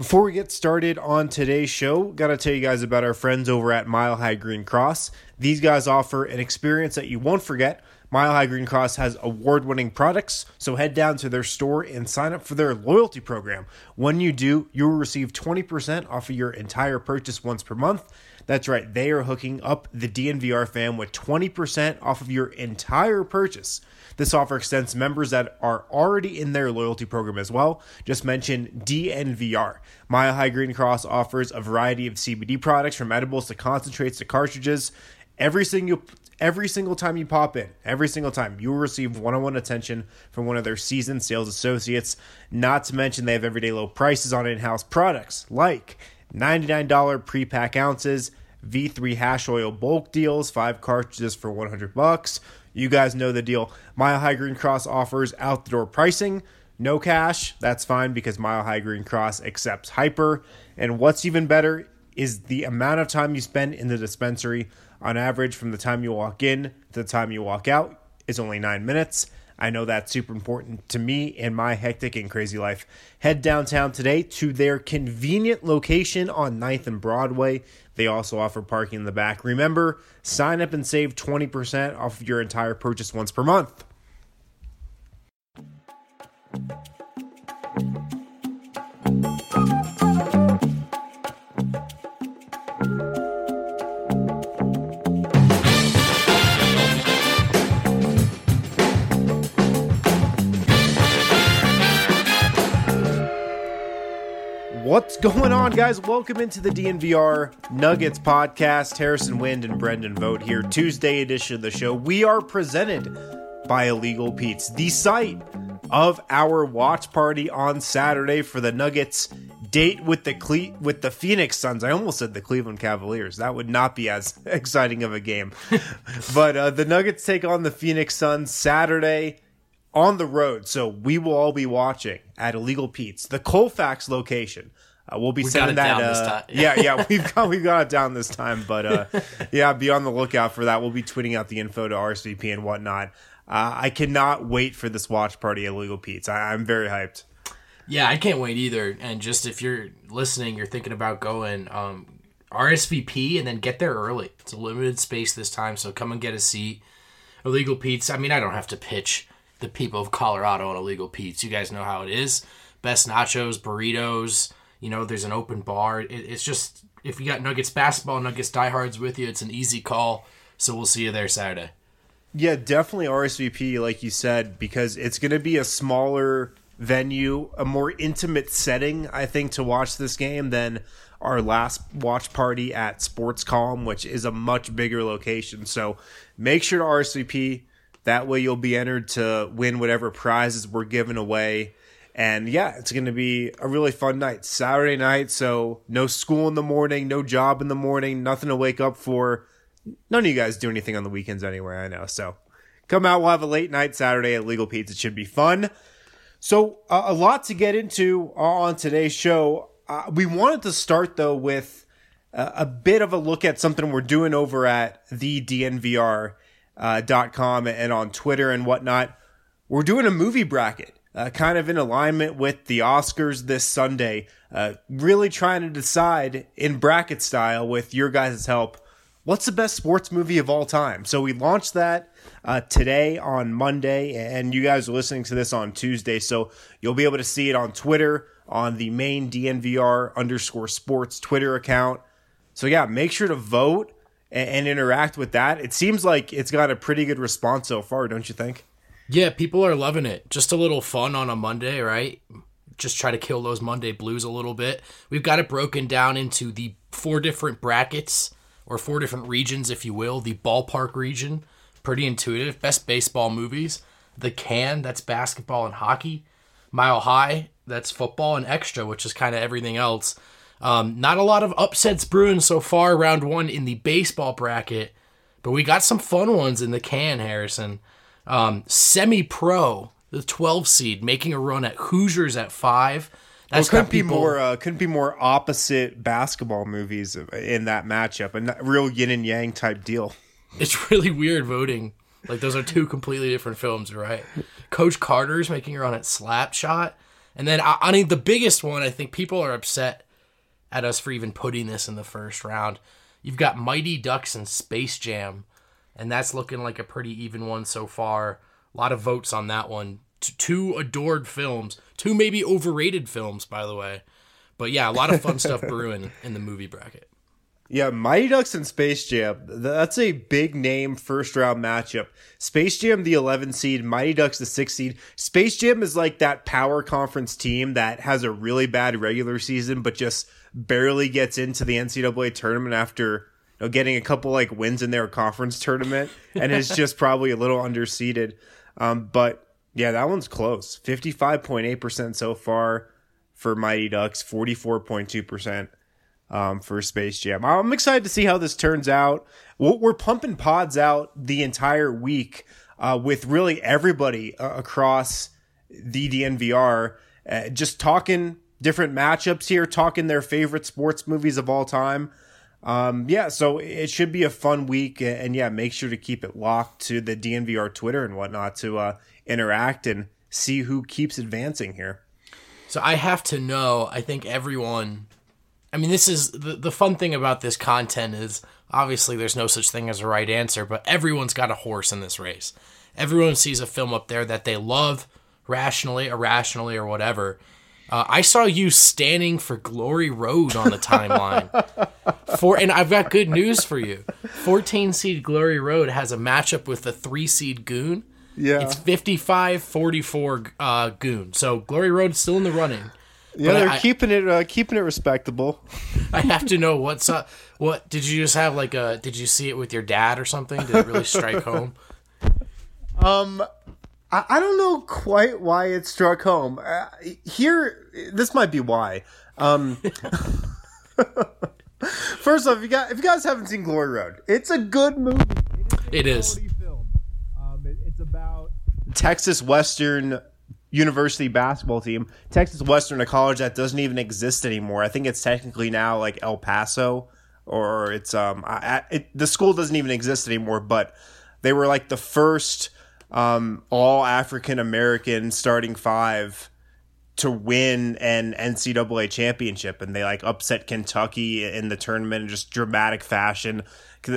Before we get started on today's show, got to tell you guys about our friends over at Mile High Green Cross. These guys offer an experience that you won't forget. Mile High Green Cross has award winning products, so head down to their store and sign up for their loyalty program. When you do, you will receive 20% off of your entire purchase once per month. That's right, they are hooking up the DNVR fam with 20% off of your entire purchase. This offer extends members that are already in their loyalty program as well. Just mention DNVR. Mile High Green Cross offers a variety of CBD products from edibles to concentrates to cartridges. Every single every single time you pop in, every single time you will receive one-on-one attention from one of their seasoned sales associates. Not to mention they have everyday low prices on in-house products like $99 pre-pack ounces, V3 hash oil bulk deals, five cartridges for 100 bucks. You guys know the deal. Mile High Green Cross offers out the door pricing. No cash, that's fine because Mile High Green Cross accepts Hypur. And what's even better is the amount of time you spend in the dispensary. On average, from the time you walk in to the time you walk out, is only nine minutes. I know that's super important to me in my hectic and crazy life. Head downtown today to their convenient location on 9th and Broadway. They also offer parking in the back. Remember, sign up and save 20% off of your entire purchase once per month. What's going on, guys? Welcome into the DNVR Nuggets podcast. Harrison Wind and Brendan Vogt here, Tuesday edition of the show. We are presented by Illegal Pete's, the site of our watch party on Saturday for the Nuggets date with the Cle- with the Phoenix Suns. I almost said the Cleveland Cavaliers. That would not be as exciting of a game. but uh, the Nuggets take on the Phoenix Suns Saturday on the road. So we will all be watching at Illegal Pete's, the Colfax location. Uh, we'll be We sending that. it down this uh, yeah, yeah, we've got we've got it down this time. But uh, yeah, be on the lookout for that. We'll be tweeting out the info to RSVP and whatnot. Uh, I cannot wait for this watch party at Illegal Pete's. I, I'm very hyped. Yeah, I can't wait either. And just if you're listening, you're thinking about going, um, RSVP and then get there early. It's a limited space this time, so come and get a seat. Illegal Pete's. I mean, I don't have to pitch the people of Colorado on Illegal Pete's. You guys know how it is. Best nachos, burritos. You know, there's an open bar. It, it's just if you got Nuggets basketball, Nuggets diehards with you, it's an easy call. So we'll see you there Saturday. Yeah, definitely RSVP, like you said, because it's going to be a smaller venue, a more intimate setting, I think, to watch this game than our last watch party at Sports Calm, which is a much bigger location. So make sure to RSVP. That way you'll be entered to win whatever prizes we're giving away. And yeah, it's going to be a really fun night. Saturday night, so no school in the morning, no job in the morning, nothing to wake up for none of you guys do anything on the weekends anyway, I know. So come out. We'll have a late night Saturday at Legal Pete's. It should be fun. So uh, a lot to get into on today's show. Uh, we wanted to start though with uh, a bit of a look at something we're doing over at the DNVR uh, and on Twitter and whatnot. We're doing a movie bracket, uh, kind of in alignment with the Oscars this Sunday. Uh, really trying to decide in bracket style with your guys' help what's the best sports movie of all time? So we launched that uh, today on Monday, and you guys are listening to this on Tuesday. So you'll be able to see it on Twitter on the main DNVR underscore sports Twitter account. So yeah, make sure to vote and, and interact with that. It seems like it's got a pretty good response so far, don't you think? Yeah, people are loving it. Just a little fun on a Monday, right? Just try to kill those Monday blues a little bit. We've got it broken down into the four different brackets or four different regions, if you will. The ballpark region, pretty intuitive. Best baseball movies. The can, that's basketball and hockey. Mile High, that's football and extra, which is kind of everything else. Um, not a lot of upsets brewing so far, round one in the baseball bracket, but we got some fun ones in the can, Harrison. Um, Semi pro, the 12 seed, making a run at Hoosiers at five. Well, couldn't got be more uh, couldn't be more opposite basketball movies in that matchup, a real yin and yang type deal. It's really weird voting. Like those are two completely different films, right? Coach Carter's making a run at Slap Shot. And then I, I mean the biggest one, I think people are upset at us for even putting this in the first round. You've got Mighty Ducks and Space Jam, and that's looking like a pretty even one so far. A lot of votes on that one. T- two adored films, two maybe overrated films, by the way. But yeah, a lot of fun stuff brewing in the movie bracket. Yeah, Mighty Ducks and Space Jam. That's a big name first round matchup. Space Jam, the 11 seed, Mighty Ducks, the 6 seed. Space Jam is like that power conference team that has a really bad regular season, but just barely gets into the NCAA tournament after know, getting a couple like wins in their conference tournament and is just probably a little underseeded. Um, but yeah, that one's close. 55.8% so far for Mighty Ducks, 44.2% um, for Space Jam. I'm excited to see how this turns out. We're pumping pods out the entire week uh, with really everybody uh, across the DNVR, uh, just talking different matchups here, talking their favorite sports movies of all time. Um, yeah, so it should be a fun week, and yeah, make sure to keep it locked to the DNVR Twitter and whatnot to uh, interact and see who keeps advancing here. So I have to know. I think everyone I mean, this is the, the fun thing about this content is obviously there's no such thing as a right answer, but everyone's got a horse in this race. Everyone sees a film up there that they love, rationally, irrationally, or whatever. Uh, I saw you standing for Glory Road on the timeline. for and I've got good news for you. 14 seed Glory Road has a matchup with the 3 seed Goon. Yeah. It's 55-44 uh, Goon. So Glory Road still in the running. Yeah, they're I, keeping it uh, keeping it respectable. I have to know what's up. What did you just have like a? Did you see it with your dad or something? Did it really strike home? Um, I, I don't know quite why it struck home. Uh, here, this might be why. Um, first off, if you got if you guys haven't seen Glory Road, it's a good movie. It is. It is. Film. Um, it, it's about Texas Western university basketball team. Texas Western, a college that doesn't even exist anymore. I think it's technically now like El Paso, or it's um, I, it, the school doesn't even exist anymore. But they were like the first um, all African American starting five to win an NCAA championship, and they like upset Kentucky in the tournament in just dramatic fashion.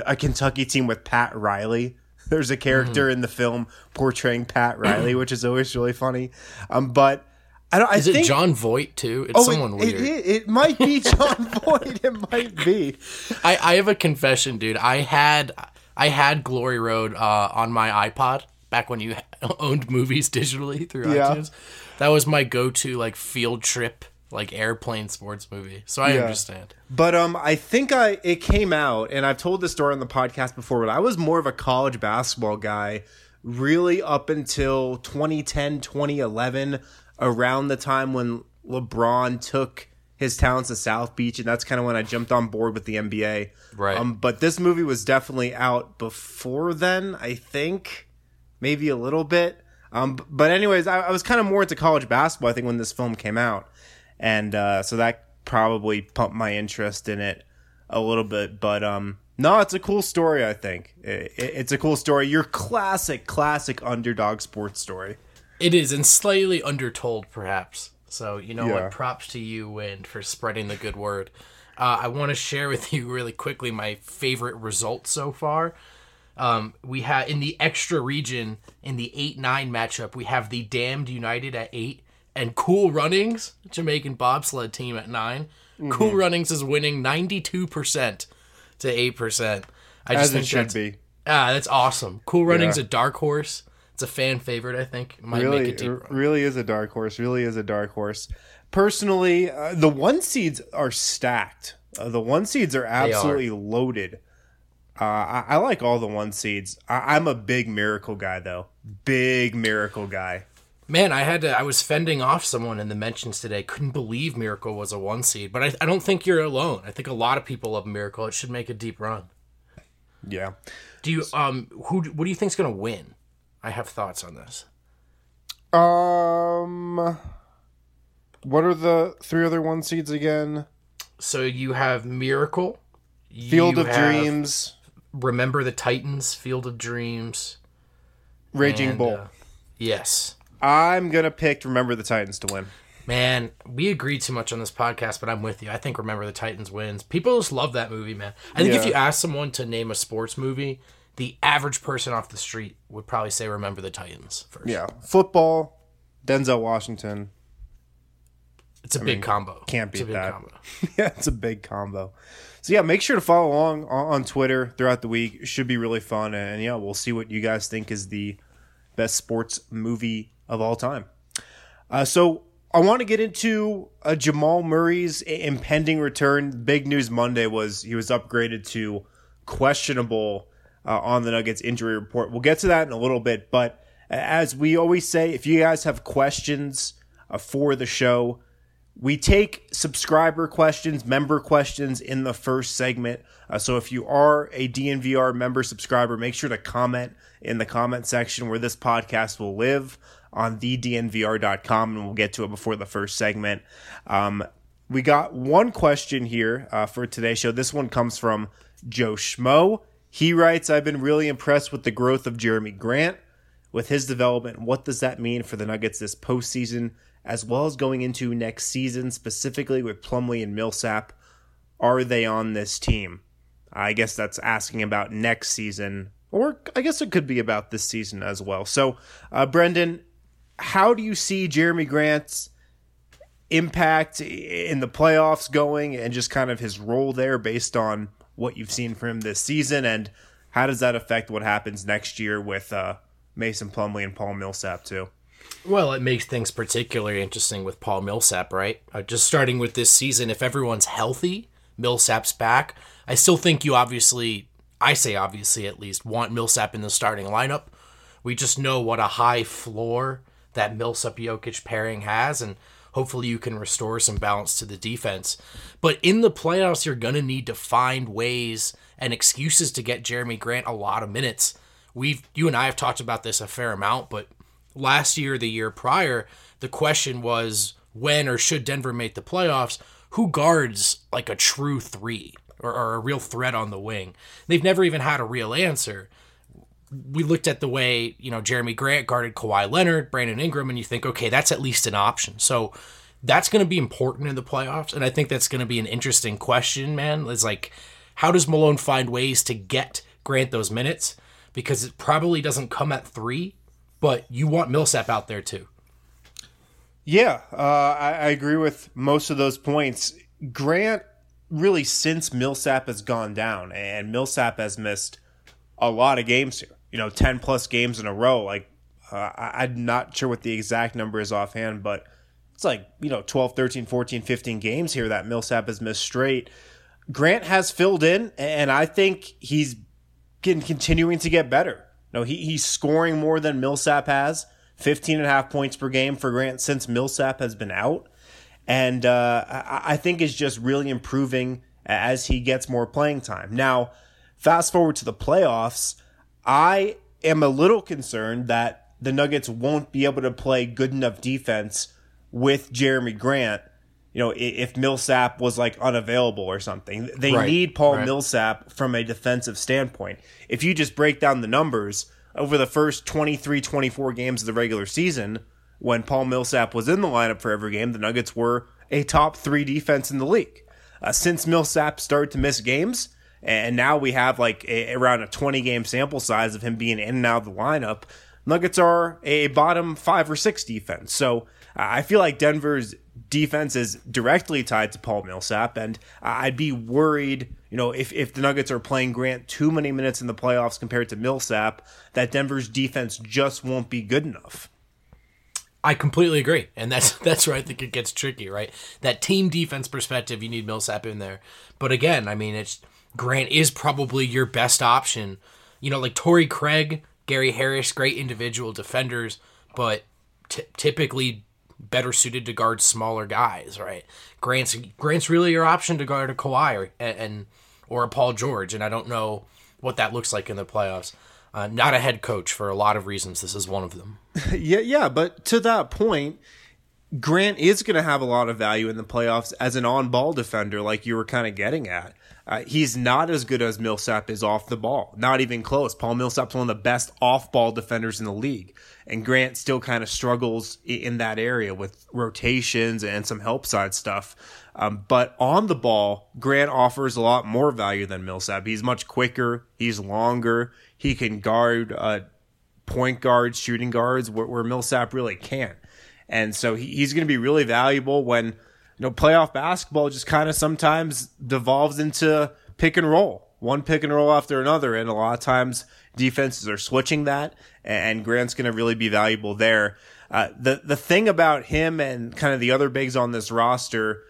A Kentucky team with Pat Riley there's a character mm. in the film portraying Pat Riley, which is always really funny. Um, but I don't. I is think, it Jon Voight too? It's oh, someone it, weird. It, it, might be Jon Voight. It might be. I, I have a confession, dude. I had I had Glory Road uh, on my iPod back when you owned movies digitally through yeah. iTunes. That was my go-to like field trip like airplane sports movie. So I yeah. understand. But um I think I it came out and I've told this story on the podcast before, but I was more of a college basketball guy really up until 2010, 2011 around the time when LeBron took his talents to South Beach and that's kind of when I jumped on board with the NBA. Right. Um but this movie was definitely out before then, I think. Maybe a little bit. Um, but anyways, I, I was kind of more into college basketball. I think when this film came out, and uh, so that probably pumped my interest in it a little bit. But um, no, it's a cool story. I think it, it, it's a cool story. Your classic, classic underdog sports story. It is, and slightly undertold, perhaps. So you know yeah. what? Props to you, Wind, for spreading the good word. Uh, I want to share with you really quickly my favorite result so far. Um, we have in the extra region in the eight nine matchup, we have the Damned United at eight and Cool Runnings, Jamaican bobsled team at 9 mm-hmm. Cool Runnings is winning ninety two percent to eight percent. I just As think it should be. Ah, that's awesome. Cool Runnings yeah. a dark horse. It's a fan favorite, I think. It might really, make it really is a dark horse. Really is a dark horse. Personally, uh, the one seeds are stacked. Uh, the one seeds are absolutely are. loaded. Uh, I, I, like all the one seeds. I, I'm a big miracle guy, though. Big miracle guy. Man, I had to. I was fending off someone in the mentions today. Couldn't believe Miracle was a one seed, but I, I don't think you're alone. I think a lot of people love Miracle. It should make a deep run. Yeah. Do you um who? What do you think's gonna win? I have thoughts on this. Um, what are the three other one seeds again? So you have Miracle, Field of Dreams, Remember the Titans, Field of Dreams, Raging and, Bull. Uh, yes. I'm gonna pick Remember the Titans to win. Man, we agree too much on this podcast, but I'm with you. I think Remember the Titans wins. People just love that movie, man. I think if you ask someone to name a sports movie, the average person off the street would probably say Remember the Titans first. Yeah, football, Denzel Washington. It's a big combo. can't beat that. combo. yeah, it's a big combo. So yeah, make sure to follow along on, Twitter throughout the week. It should be really fun, and yeah, we'll see what you guys think is the best sports movie of all time. Uh, so I want to get into uh, Jamal Murray's impending return. Big news Monday was he was upgraded to questionable uh, on the Nuggets injury report. We'll get to that in a little bit, but as we always say, if you guys have questions uh, for the show, we take subscriber questions, member questions in the first segment. Uh, so if you are a DNVR member subscriber, make sure to comment in the comment section where this podcast will live on thednvr.com, and we'll get to it before the first segment. Um, we got one question here uh, for today's show. This one comes from Joe Schmo. He writes, I've been really impressed with the growth of Jerami Grant with his development. What does that mean for the Nuggets this postseason, as well as going into next season, specifically with Plumlee and Millsap? Are they on this team? I guess that's asking about next season, or I guess it could be about this season as well. So, uh, Brendan, how do you see Jerami Grant's impact in the playoffs going and just kind of his role there based on what you've seen from him this season? And how does that affect what happens next year with uh, Mason Plumlee and Paul Millsap, too? Well, it makes things particularly interesting with Paul Millsap, right? Uh, just starting with this season, if everyone's healthy, Millsap's back. I still think you obviously, I say obviously at least, want Millsap in the starting lineup. We just know what a high floor that Millsap Jokic pairing has, and hopefully you can restore some balance to the defense. But in the playoffs, you're going to need to find ways and excuses to get Jerami Grant a lot of minutes. We've, you and I have talked about this a fair amount, but last year, the year prior, the question was when or should Denver make the playoffs, who guards like a true three or, or a real threat on the wing? They've never even had a real answer. We looked at the way, you know, Jerami Grant guarded Kawhi Leonard, Brandon Ingram, and you think, okay, that's at least an option. So that's going to be important in the playoffs. And I think that's going to be an interesting question, man. Is like, how does Malone find ways to get Grant those minutes? Because it probably doesn't come at three, but you want Millsap out there too. Yeah, uh, I, I agree with most of those points. Grant, really, since Millsap has gone down, and Millsap has missed a lot of games here, you know, 10 plus games in a row. Like, uh, I, I'm not sure what the exact number is offhand, but it's like, you know, 12, 13, 14, 15 games here that Millsap has missed straight. Grant has filled in, and I think he's getting, continuing to get better. No, he, he's scoring more than Millsap has. 15 and a half points per game for Grant since Millsap has been out. And uh, I, I think is just really improving as he gets more playing time. Now, fast forward to the playoffs, I am a little concerned that the Nuggets won't be able to play good enough defense with Jerami Grant. You know, if Millsap was like unavailable or something, they Right, need Paul right. Millsap from a defensive standpoint. If you just break down the numbers over the first 23, 24 games of the regular season, when Paul Millsap was in the lineup for every game, the Nuggets were a top three defense in the league. Uh, since Millsap started to miss games, and now we have like a, around a 20 game sample size of him being in and out of the lineup, Nuggets are a bottom five or six defense. So I feel like Denver's defense is directly tied to Paul Millsap, and I'd be worried, you know, if, if the Nuggets are playing Grant too many minutes in the playoffs compared to Millsap, that Denver's defense just won't be good enough. I completely agree, and that's that's where I think it gets tricky, right? That team defense perspective, you need Millsap in there, but again, I mean, it's Grant is probably your best option. You know, like Torrey Craig, Gary Harris, great individual defenders, but t- typically better suited to guard smaller guys, right? Grant's Grant's really your option to guard a Kawhi or, and or a Paul George, and I don't know what that looks like in the playoffs. Uh, not a head coach for a lot of reasons. This is one of them. Yeah, yeah, but to that point, Grant is going to have a lot of value in the playoffs as an on ball defender, like you were kind of getting at. Uh, he's not as good as Millsap is off the ball, not even close. Paul Millsap's one of the best off ball defenders in the league, and Grant still kind of struggles in that area with rotations and some help side stuff. Um, but on the ball, Grant offers a lot more value than Millsap. He's much quicker, he's longer, he can guard uh, point guards, shooting guards, where, where Millsap really can't. And so he, he's going to be really valuable when, you know, playoff basketball just kind of sometimes devolves into pick and roll, one pick and roll after another. And a lot of times defenses are switching that, and Grant's going to really be valuable there. Uh, the, the thing about him and kind of the other bigs on this roster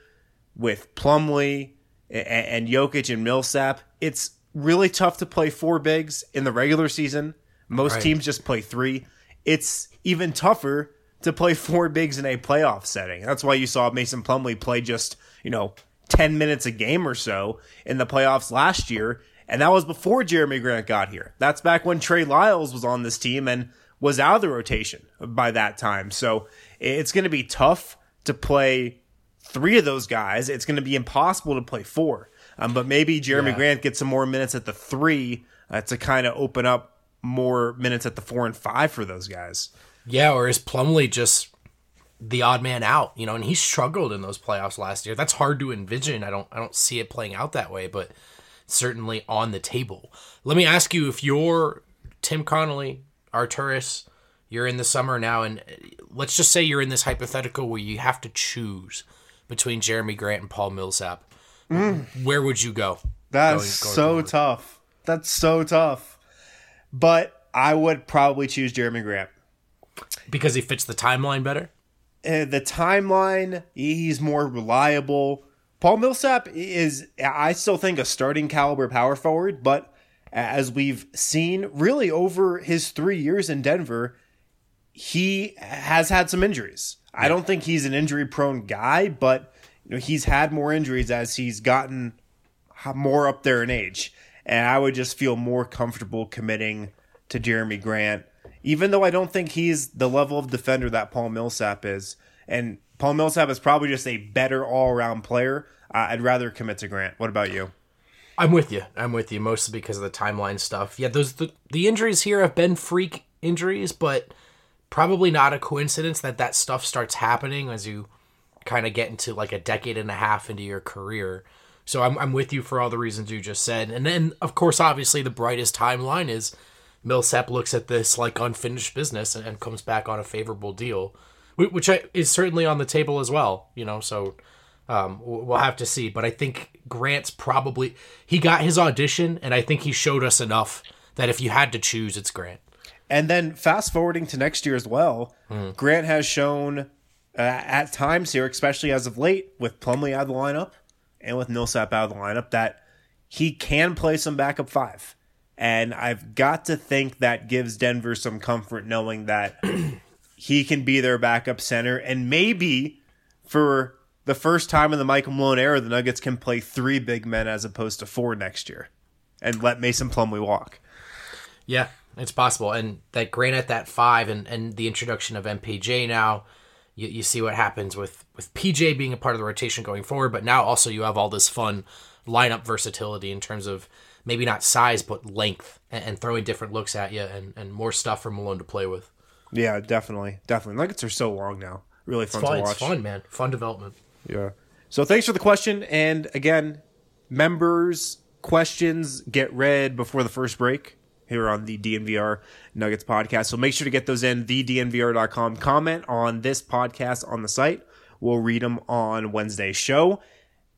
with Plumlee and, and Jokic and Millsap, it's really tough to play four bigs in the regular season. Most Right. teams just play three. It's even tougher to play four bigs in a playoff setting. That's why you saw Mason Plumlee play just, you know, 10 minutes a game or so in the playoffs last year. And that was before Jerami Grant got here. That's back when Trey Lyles was on this team and was out of the rotation by that time. So it's going to be tough to play three of those guys. It's going to be impossible to play four. Um, but maybe Jerami Yeah. Grant gets some more minutes at the three uh, to kind of open up more minutes at the four and five for those guys. Yeah, or is Plumlee just the odd man out? You know, and he struggled in those playoffs last year. That's hard to envision. I don't I don't see it playing out that way, but certainly on the table. Let me ask you if you're Tim Connolly, Arturas, you're in the summer now, and uh, let's just say you're in this hypothetical where you have to choose between Jerami Grant and Paul Millsap. Where would you go? That's Going- going so forward. tough. That's so tough. But I would probably choose Jerami Grant. Because he fits the timeline better? uh, the timeline, he's more reliable. Paul Millsap is, I still think, a starting caliber power forward, but as we've seen really over his three years in Denver, he has had some injuries. I don't think he's an injury prone guy, but you know, he's had more injuries as he's gotten more up there in age. And I would just feel more comfortable committing to Jerami Grant, even though I don't think he's the level of defender that Paul Millsap is. And Paul Millsap is probably just a better all around player. Uh, I'd rather commit to Grant. What about you? I'm with you. I'm with you mostly because of the timeline stuff. Yeah, those the, the injuries here have been freak injuries, but probably not a coincidence that that stuff starts happening as you kind of get into like a decade and a half into your career. So I'm I'm with you for all the reasons you just said. And then of course obviously the brightest timeline is Millsap looks at this like unfinished business and, and comes back on a favorable deal, which I- is certainly on the table as well. You know, so um, we'll have to see. But I think Grant's probably he got his audition, and I think he showed us enough that if you had to choose, it's Grant. And then fast forwarding to next year as well, Grant has shown uh, at times here, especially as of late, with Plumlee out of the lineup and with Millsap out of the lineup, that he can play some backup five. And I've got to think that gives Denver some comfort knowing that he can be their backup center. And maybe for the first time in the Michael Malone era, the Nuggets can play three big men as opposed to four next year and let Mason Plumlee walk. Yeah, it's possible. And that Grant at that five and, and the introduction of MPJ now, you, you see what happens with, with PJ being a part of the rotation going forward. But now also you have all this fun lineup versatility in terms of maybe not size, but length and, and throwing different looks at you and, and more stuff for Malone to play with. Yeah, definitely, definitely. Nuggets are so long now. Really fun Fun, to it's watch. fun, man. Fun development. Yeah. So thanks for the question, and again, members' questions get read before the first break here on the DNVR Nuggets podcast. So make sure to get those in thednvr.com. Comment on this podcast on the site. We'll read them on Wednesday's show.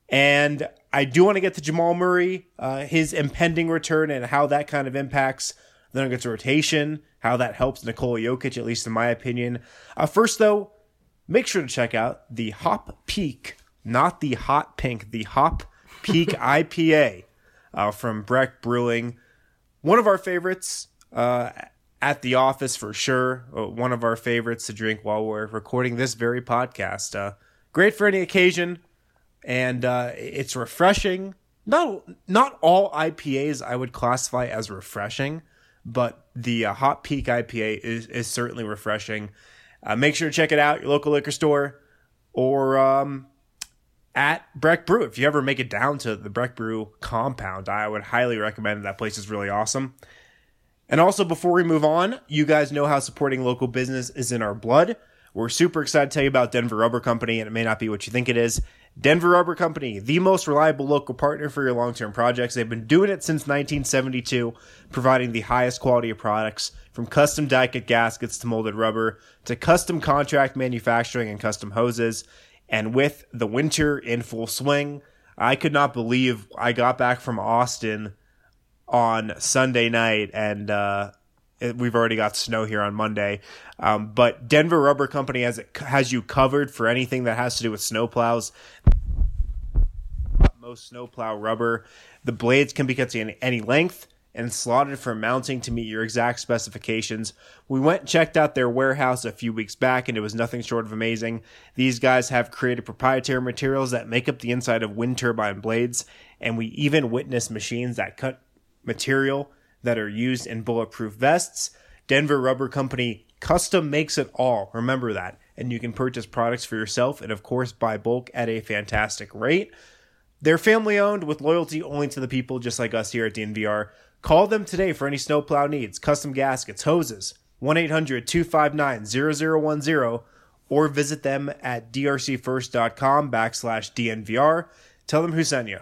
And I do want to get to Jamal Murray, uh, his impending return, and how that kind of impacts the Nuggets rotation, how that helps Nikola Jokic, at least in my opinion. Uh, first, though, make sure to check out the Hop Peak, not the Hot Pink, the Hop Peak IPA uh, from Breck Brewing. One of our favorites uh, at the office for sure. Uh, one of our favorites to drink while we're recording this very podcast. Uh, great for any occasion, and uh, it's refreshing. Not not all IPAs I would classify as refreshing, but the uh, Hop Peak IPA is is certainly refreshing. Uh, make sure to check it out your local liquor store. or um, at Breck Brew. If you ever make it down to the Breck Brew compound, I would highly recommend it. That place is really awesome. And also, before we move on, you guys know how supporting local business is in our blood. We're super excited to tell you about Denver Rubber Company, and it may not be what you think it is. Denver Rubber Company, the most reliable local partner for your long term projects. They've been doing it since 1972, providing the highest quality of products from custom die cut gaskets to molded rubber to custom contract manufacturing and custom hoses. And with the winter in full swing, I could not believe I got back from Austin on Sunday night and, uh, we've already got snow here on Monday. Um, but Denver Rubber Company has has you covered for anything that has to do with snowplows. Most snowplow rubber, the blades can be cut to any length and slotted for mounting to meet your exact specifications. We went and checked out their warehouse a few weeks back and it was nothing short of amazing. These guys have created proprietary materials that make up the inside of wind turbine blades, and we even witnessed machines that cut material that are used in bulletproof vests. Denver Rubber Company custom makes it all. Remember that. And you can purchase products for yourself and, of course, buy bulk at a fantastic rate. They're family owned with loyalty only to the people, just like us here at DNVR. Call them today for any snowplow needs, custom gaskets, hoses, 1 800 259 0010, or visit them at drcfirst.com backslash DNVR. Tell them who sent you.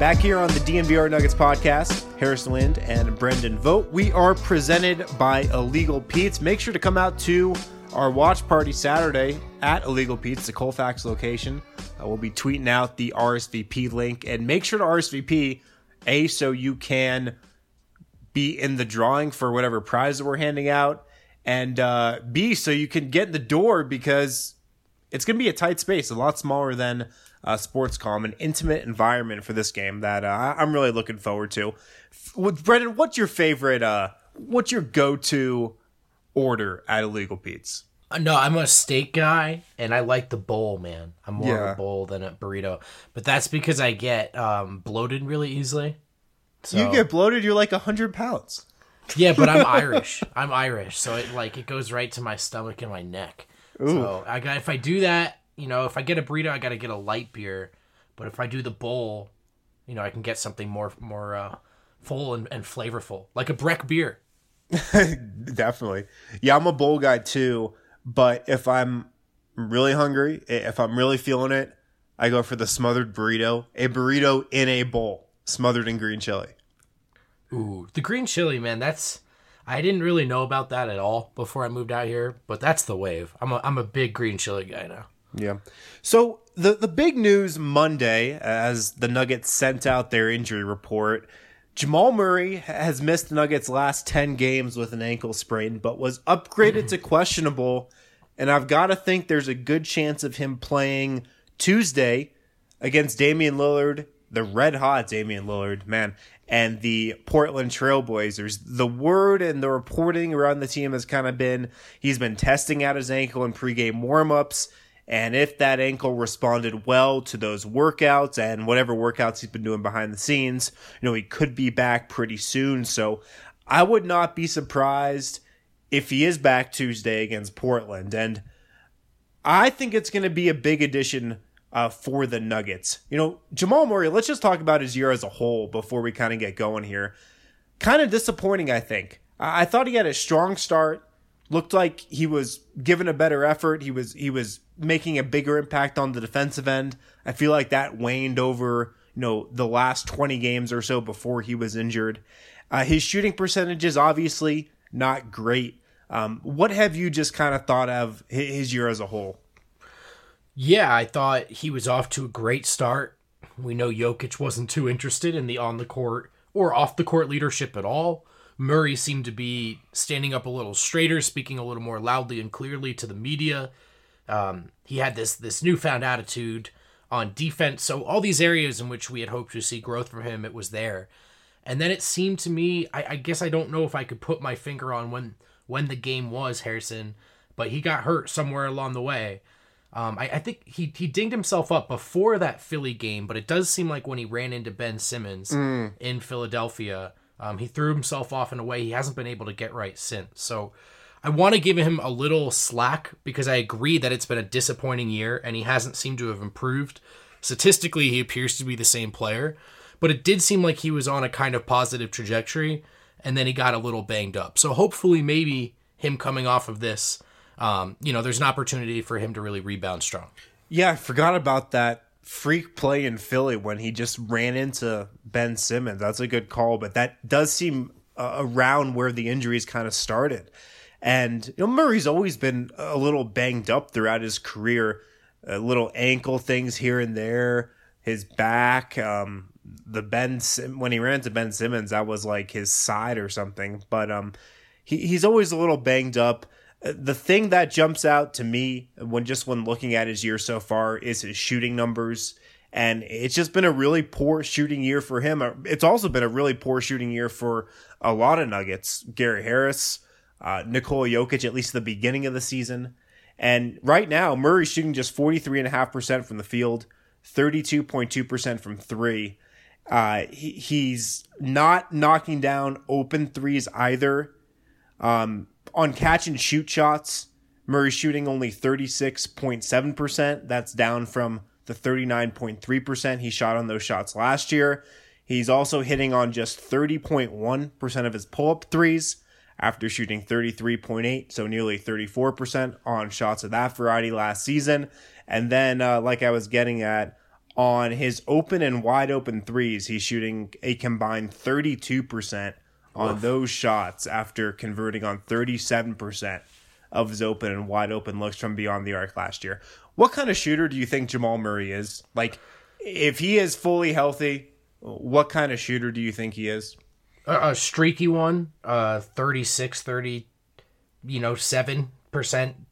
Back here on the DNVR Nuggets podcast, Harrison Wind and Brendan Vogt. We are presented by Illegal Pete's. Make sure to come out to our watch party Saturday at Illegal Pete's, the Colfax location. Uh, we'll be tweeting out the RSVP link and make sure to RSVP A so you can be in the drawing for whatever prize that we're handing out, and uh, B so you can get in the door because it's going to be a tight space, a lot smaller than uh, Sportscom, an intimate environment for this game that uh, I'm really looking forward to. With Brendan, what's your favorite? Uh, what's your go-to order at Illegal Pete's? Uh, no, I'm a steak guy, and I like the bowl, man. I'm more yeah. of a bowl than a burrito, but that's because I get um, bloated really easily. So. You get bloated, you're like hundred pounds. yeah, but I'm Irish. I'm Irish, so it like it goes right to my stomach and my neck. Ooh. So I got if I do that, you know, if I get a burrito, I got to get a light beer. But if I do the bowl, you know, I can get something more more uh, full and, and flavorful, like a Breck beer. Definitely. Yeah, I'm a bowl guy too. But if I'm really hungry, if I'm really feeling it, I go for the smothered burrito. A burrito in a bowl, smothered in green chili. Ooh, the green chili, man. That's I didn't really know about that at all before I moved out here, but that's the wave. I'm a I'm a big green chili guy now. Yeah. So the the big news Monday, as the Nuggets sent out their injury report, Jamal Murray has missed the Nuggets' last ten games with an ankle sprain, but was upgraded to questionable, and I've got to think there's a good chance of him playing Tuesday against Damian Lillard, the red hot Damian Lillard, man, and the Portland Trailblazers. The word and the reporting around the team has kind of been he's been testing out his ankle in pregame warmups and if that ankle responded well to those workouts and whatever workouts he's been doing behind the scenes, you know, he could be back pretty soon. So I would not be surprised if he is back Tuesday against Portland. And I think it's going to be a big addition uh, for the Nuggets. You know, Jamal Murray, let's just talk about his year as a whole before we kind of get going here. Kind of disappointing, I think. I thought he had a strong start looked like he was given a better effort. He was he was making a bigger impact on the defensive end. I feel like that waned over you know the last 20 games or so before he was injured. Uh, his shooting percentage is obviously not great. Um, what have you just kind of thought of his year as a whole? Yeah, I thought he was off to a great start. We know Jokic wasn't too interested in the on the court or off the court leadership at all. Murray seemed to be standing up a little straighter, speaking a little more loudly and clearly to the media. Um, he had this this newfound attitude on defense. So all these areas in which we had hoped to see growth from him, it was there. And then it seemed to me, I, I guess I don't know if I could put my finger on when when the game was Harrison, but he got hurt somewhere along the way. Um, I, I, think he he dinged himself up before that Philly game, but it does seem like when he ran into Ben Simmons mm. in Philadelphia, um, he threw himself off in a way he hasn't been able to get right since. So I want to give him a little slack because I agree that it's been a disappointing year and he hasn't seemed to have improved. Statistically, he appears to be the same player, but it did seem like he was on a kind of positive trajectory and then he got a little banged up. So hopefully, maybe him coming off of this um, you know, there's an opportunity for him to really rebound strong. Yeah, I forgot about that freak play in Philly when he just ran into Ben Simmons. That's a good call, but that does seem uh, around where the injuries kind of started. And you know, Murray's always been a little banged up throughout his career, uh, little ankle things here and there, his back. Um, the Ben Sim- when he ran to Ben Simmons, that was like his side or something. But um, he, he's always a little banged up the thing that jumps out to me when just when looking at his year so far is his shooting numbers. And it's just been a really poor shooting year for him. It's also been a really poor shooting year for a lot of nuggets. Gary harris uh, nikola jokic at least the beginning of the season. And right now murray's shooting just 43.5% from the field 32.2% from three. Uh, he, he's not knocking down open threes either. Um, on catch and shoot shots, Murray's shooting only 36.7%. That's down from the 39.3% he shot on those shots last year. He's also hitting on just 30.1% of his pull up threes after shooting 33.8, so nearly 34% on shots of that variety last season. And then, uh, like I was getting at, on his open and wide open threes, he's shooting a combined 32% on Oof. those shots after converting on 37% of his open and wide open looks from beyond the arc last year. What kind of shooter do you think Jamal Murray is? Like, if he is fully healthy, what kind of shooter do you think he is? A, a streaky one, uh, 36, 30, you know, 7%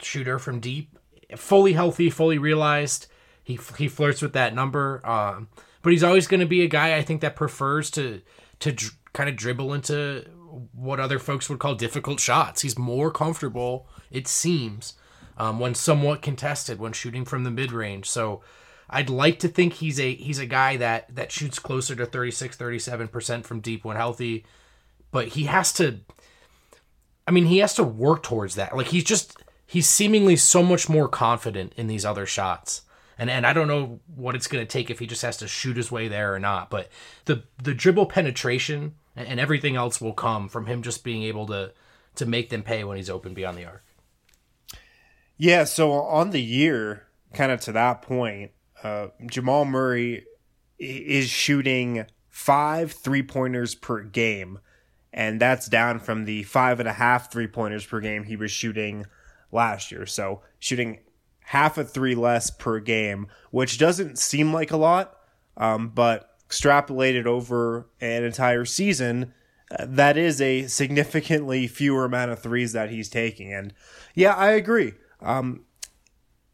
shooter from deep. Fully healthy, fully realized. He, he flirts with that number. Um, but he's always going to be a guy I think that prefers to to kind of dribble into what other folks would call difficult shots. He's more comfortable, it seems, um, when somewhat contested when shooting from the mid range. So I'd like to think he's a he's a guy that that shoots closer to 36 37% from deep when healthy, but he has to I mean, he has to work towards that. Like he's just he's seemingly so much more confident in these other shots. And and I don't know what it's going to take if he just has to shoot his way there or not, but the the dribble penetration and everything else will come from him just being able to to make them pay when he's open beyond the arc. Yeah, so on the year, kind of to that point, uh, Jamal Murray is shooting five three pointers per game, and that's down from the five and a half three pointers per game he was shooting last year. So shooting half a three less per game, which doesn't seem like a lot, um, but extrapolated over an entire season, uh, that is a significantly fewer amount of threes that he's taking. And yeah, I agree. Um,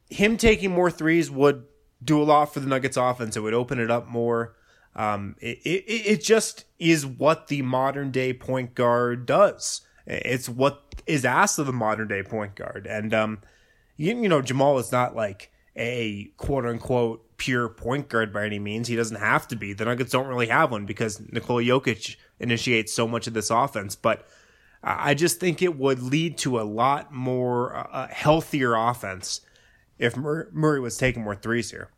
him taking more threes would do a lot for the Nuggets offense. It would open it up more. Um, it, it, it just is what the modern day point guard does. It's what is asked of the modern day point guard. And, um, you, you know, Jamal is not like a quote unquote pure point guard by any means. He doesn't have to be. The Nuggets don't really have one because Nikola Jokic initiates so much of this offense. But I just think it would lead to a lot more uh, healthier offense if Murray was taking more threes here.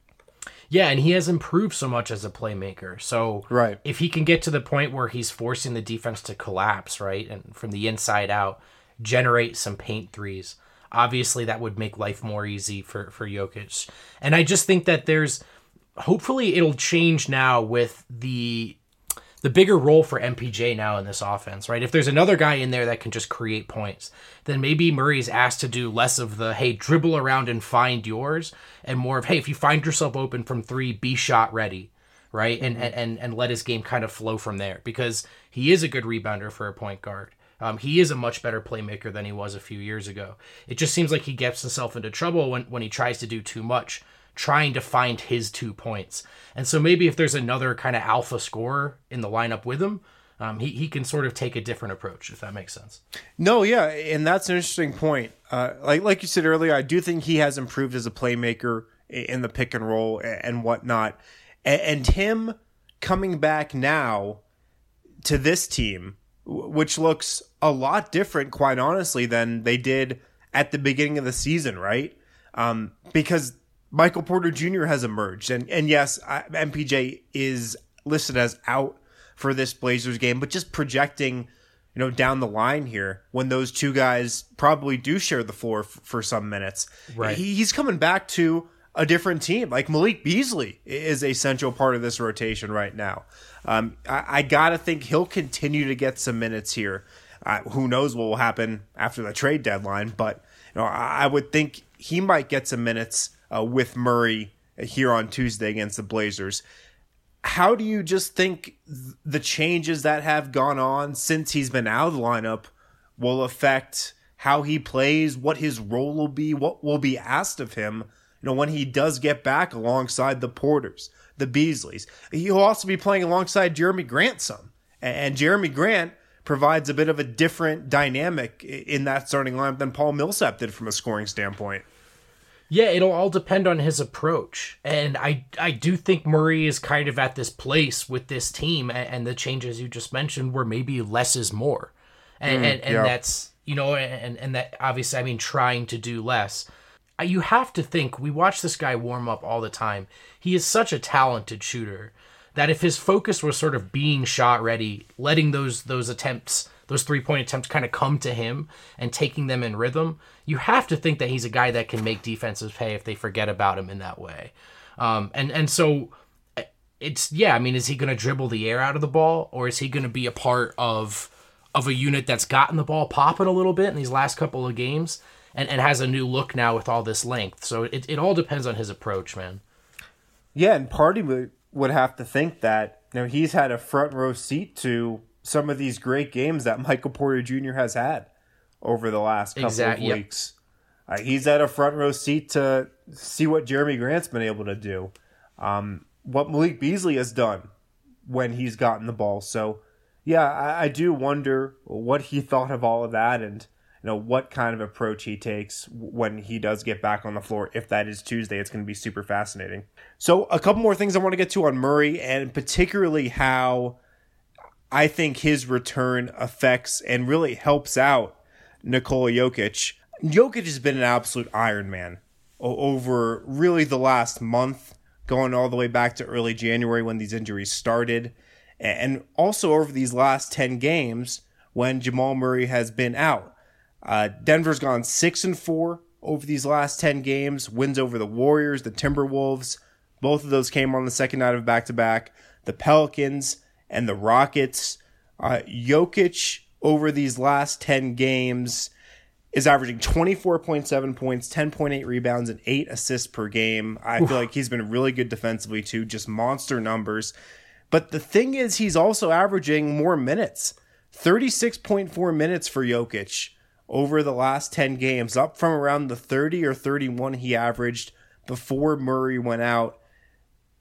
Yeah, and he has improved so much as a playmaker. So right. if he can get to the point where he's forcing the defense to collapse, right, and from the inside out, generate some paint threes obviously that would make life more easy for for Jokic. And I just think that there's hopefully it'll change now with the the bigger role for MPJ now in this offense, right? If there's another guy in there that can just create points, then maybe Murray's asked to do less of the hey, dribble around and find yours and more of hey, if you find yourself open from 3, be shot ready, right? And mm-hmm. and and let his game kind of flow from there because he is a good rebounder for a point guard. Um, he is a much better playmaker than he was a few years ago. It just seems like he gets himself into trouble when, when he tries to do too much, trying to find his two points. And so maybe if there's another kind of alpha scorer in the lineup with him, um, he, he can sort of take a different approach, if that makes sense. No, yeah, and that's an interesting point. Uh, like like you said earlier, I do think he has improved as a playmaker in the pick and roll and whatnot, and, and him coming back now to this team, which looks a lot different, quite honestly, than they did at the beginning of the season, right? Um, because Michael Porter Jr. has emerged, and and yes, MPJ is listed as out for this Blazers game, but just projecting, you know, down the line here when those two guys probably do share the floor f- for some minutes, right? He, he's coming back to a different team. Like Malik Beasley is a central part of this rotation right now. Um, I, I, gotta think he'll continue to get some minutes here. Who knows what will happen after the trade deadline? But you know, I, I would think he might get some minutes uh, with Murray here on Tuesday against the Blazers how do you just think the changes that have gone on since he's been out of the lineup will affect how he plays, what his role will be, what will be asked of him, you know, when he does get back alongside the Porters, the Beasleys. He'll also be playing alongside Jerami Grant some. And Jerami Grant provides a bit of a different dynamic in that starting lineup than Paul Millsap did from a scoring standpoint. Yeah, it'll all depend on his approach. And I I do think Murray is kind of at this place with this team and, and the changes you just mentioned where maybe less is more. And mm, and, and yeah. that's you know, and and that obviously I mean trying to do less. You have to think we watch this guy warm up all the time. He is such a talented shooter that if his focus was sort of being shot ready, letting those those attempts those three point attempts kind of come to him and taking them in rhythm, you have to think that he's a guy that can make defenses pay if they forget about him in that way. Um, and and so it's yeah, I mean, is he going to dribble the air out of the ball, or is he going to be a part of of a unit that's gotten the ball popping a little bit in these last couple of games and, and has a new look now with all this length? So it, it all depends on his approach, man. Yeah, and Party would would have to think that you know he's had a front row seat to some of these great games that Michael Porter Jr. has had over the last couple exactly, of weeks. Yep. Uh, he's at a front row seat to see what Jerami Grant's been able to do, um, what Malik Beasley has done when he's gotten the ball. So, yeah, I, I, do wonder what he thought of all of that and you know what kind of approach he takes when he does get back on the floor. If that is Tuesday, it's going to be super fascinating. So, a couple more things I want to get to on Murray, and particularly how I think his return affects and really helps out Nikola Jokic. Jokic has been an absolute Iron Man over really the last month, going all the way back to early January when these injuries started, and also over these last 10 games when Jamal Murray has been out. Uh, Denver's gone 6 and 4 over these last 10 games, wins over the Warriors, the Timberwolves. Both of those came on the second night of back to back. The Pelicans and the Rockets. Uh, Jokic over these last 10 games is averaging 24.7 points, 10.8 rebounds, and 8 assists per game. I feel like he's been really good defensively too, just monster numbers. But the thing is, he's also averaging more minutes 36.4 minutes for Jokic over the last 10 games, up from around the 30 or 31 he averaged before Murray went out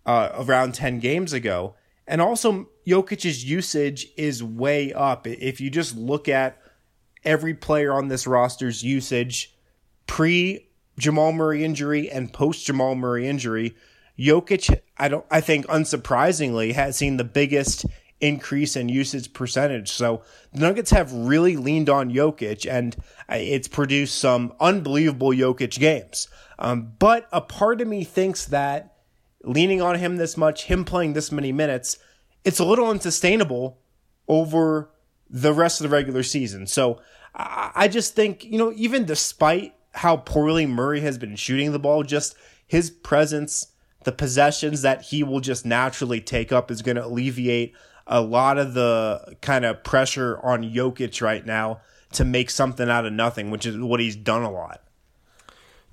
uh, around 10 games ago. And also, Jokic's usage is way up. If you just look at every player on this roster's usage pre Jamal Murray injury and post Jamal Murray injury, Jokic, I don't, I think, unsurprisingly, has seen the biggest increase in usage percentage. So the Nuggets have really leaned on Jokic, and it's produced some unbelievable Jokic games. Um, but a part of me thinks that leaning on him this much, him playing this many minutes, it's a little unsustainable over the rest of the regular season. So I just think, you know, even despite how poorly Murray has been shooting the ball, just his presence, the possessions that he will just naturally take up is going to alleviate a lot of the kind of pressure on Jokic right now to make something out of nothing, which is what he's done a lot.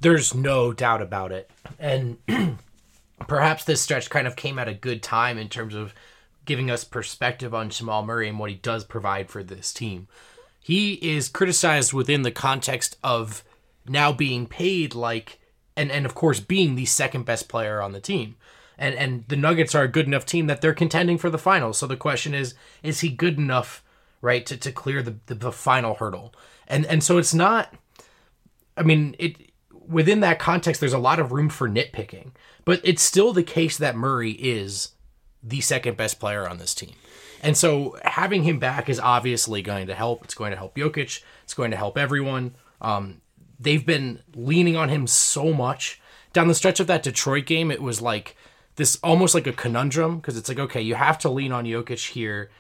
There's no doubt about it. And perhaps this stretch kind of came at a good time in terms of giving us perspective on Jamal Murray and what he does provide for this team. He is criticized within the context of now being paid like and and of course being the second best player on the team. And and the Nuggets are a good enough team that they're contending for the finals. So the question is, is he good enough, right, to, to clear the, the, the final hurdle? And and so it's not I mean, it within that context there's a lot of room for nitpicking. But it's still the case that Murray is the second best player on this team. And so having him back is obviously going to help. It's going to help Jokic. It's going to help everyone. Um, they've been leaning on him so much. Down the stretch of that Detroit game, it was like this almost like a conundrum because it's like, okay, you have to lean on Jokic here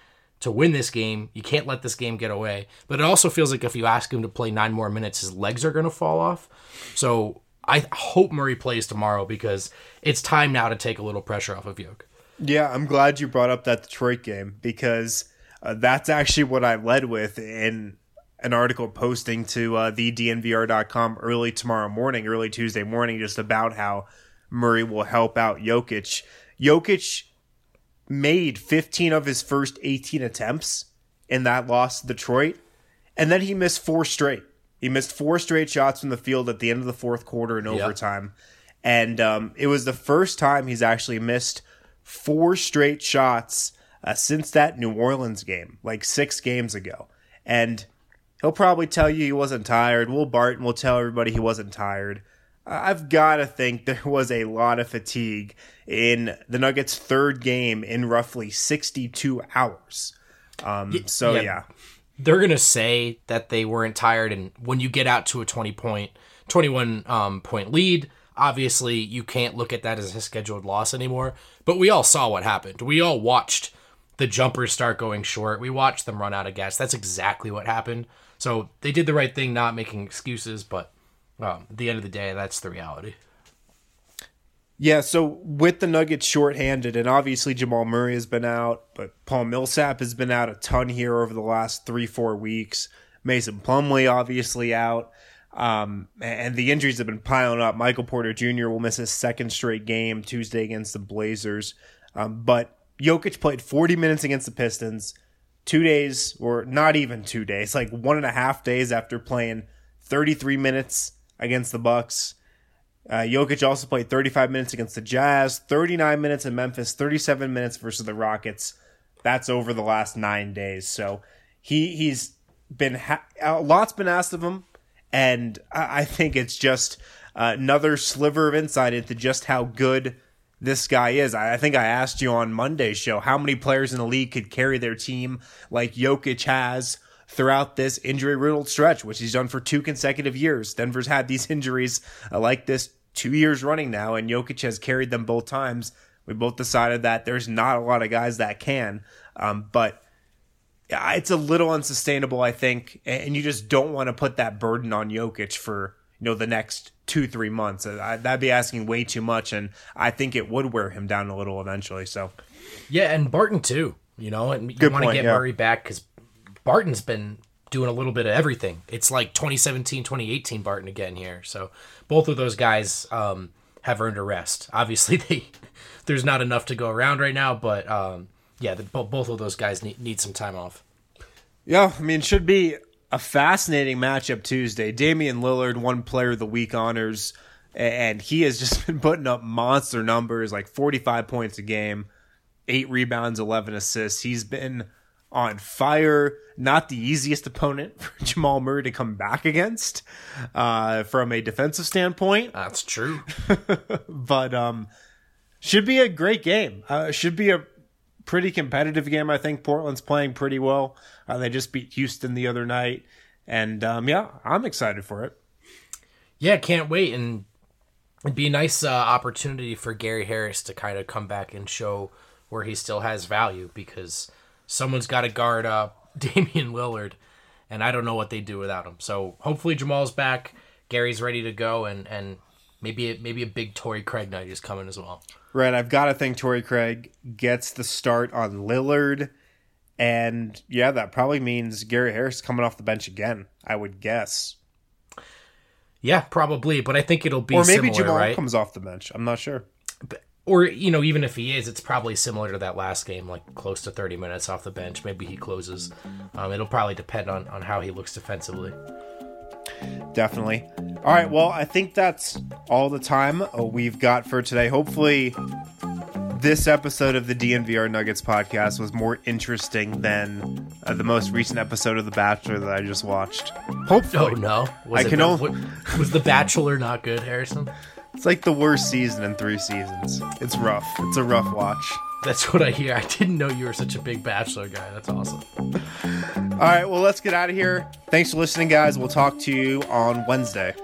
to win this game. You can't let this game get away. But it also feels like if you ask him to play nine more minutes, his legs are going to fall off. So I hope Murray plays tomorrow because it's time now to take a little pressure off of Jokic. Yeah, I'm glad you brought up that Detroit game because uh, that's actually what I led with in an article posting to uh, thednvr.com early tomorrow morning, early Tuesday morning, just about how Murray will help out Jokic. Jokic made 15 of his first 18 attempts in that loss to Detroit, and then he missed four straight. He missed four straight shots from the field at the end of the fourth quarter in overtime. Yep. And um, it was the first time he's actually missed four straight shots uh, since that New Orleans game, like six games ago. And he'll probably tell you he wasn't tired. Will Barton will tell everybody he wasn't tired. I've got to think there was a lot of fatigue in the Nuggets' third game in roughly 62 hours. Um, so, yeah. yeah. They're going to say that they weren't tired. And when you get out to a 20 point, 21 um, point lead, obviously you can't look at that as a scheduled loss anymore. But we all saw what happened. We all watched the jumpers start going short. We watched them run out of gas. That's exactly what happened. So they did the right thing, not making excuses. But um, at the end of the day, that's the reality. Yeah, so with the Nuggets shorthanded, and obviously Jamal Murray has been out, but Paul Millsap has been out a ton here over the last three, four weeks. Mason Plumlee obviously out. Um, and the injuries have been piling up. Michael Porter Jr. will miss his second straight game Tuesday against the Blazers. Um, but Jokic played 40 minutes against the Pistons, two days, or not even two days, like one and a half days after playing 33 minutes against the Bucks. Uh, Jokic also played 35 minutes against the Jazz, 39 minutes in Memphis, 37 minutes versus the Rockets. That's over the last nine days. So he he's been ha- a lot's been asked of him, and I, I think it's just uh, another sliver of insight into just how good this guy is. I, I think I asked you on Monday's show how many players in the league could carry their team like Jokic has throughout this injury riddled stretch, which he's done for two consecutive years. Denver's had these injuries uh, like this two years running now, and Jokic has carried them both times. We both decided that there's not a lot of guys that can, um, but it's a little unsustainable, I think, and you just don't want to put that burden on Jokic for you know the next two three months. I, that'd be asking way too much, and I think it would wear him down a little eventually. So, yeah, and Barton too. You know, and you want to get yeah. Murray back because Barton's been doing a little bit of everything. It's like 2017, 2018 Barton again here. So both of those guys um, have earned a rest. Obviously, they there's not enough to go around right now, but um, yeah, the, both of those guys need, need some time off. Yeah, I mean, should be a fascinating matchup Tuesday. Damian Lillard won Player of the Week honors, and he has just been putting up monster numbers, like 45 points a game, eight rebounds, 11 assists. He's been on fire. Not the easiest opponent for Jamal Murray to come back against uh, from a defensive standpoint. That's true. but um, should be a great game. Uh, should be a pretty competitive game. I think Portland's playing pretty well. Uh, they just beat Houston the other night. And um, yeah, I'm excited for it. Yeah, can't wait. And it'd be a nice uh, opportunity for Gary Harris to kind of come back and show where he still has value because someone's got to guard uh, Damian Lillard, and I don't know what they do without him. So hopefully Jamal's back, Gary's ready to go, and and maybe a, maybe a big Torrey Craig night is coming as well. Right, I've got to think Torrey Craig gets the start on Lillard, and yeah, that probably means Gary Harris coming off the bench again. I would guess. Yeah, probably, but I think it'll be or maybe similar, Jamal right? comes off the bench. I'm not sure. But or you know even if he is it's probably similar to that last game like close to 30 minutes off the bench maybe he closes um, it'll probably depend on, on how he looks defensively definitely all right well i think that's all the time uh, we've got for today hopefully this episode of the DNVR Nuggets podcast was more interesting than uh, the most recent episode of The Bachelor that I just watched. Hopefully. Oh no! Was I it can no- only- was the Bachelor not good, Harrison? It's like the worst season in three seasons. It's rough. It's a rough watch. That's what I hear. I didn't know you were such a big Bachelor guy. That's awesome. All right, well, let's get out of here. Thanks for listening, guys. We'll talk to you on Wednesday.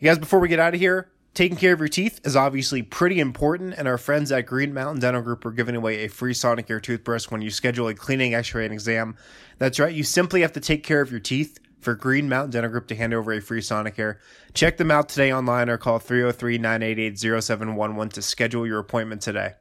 You guys, before we get out of here, taking care of your teeth is obviously pretty important, and our friends at Green Mountain Dental Group are giving away a free Sonicare toothbrush when you schedule a cleaning, x-ray, and exam. That's right, you simply have to take care of your teeth for Green Mountain Dental Group to hand over a free Sonicare. Check them out today online or call 303-988-0711 to schedule your appointment today.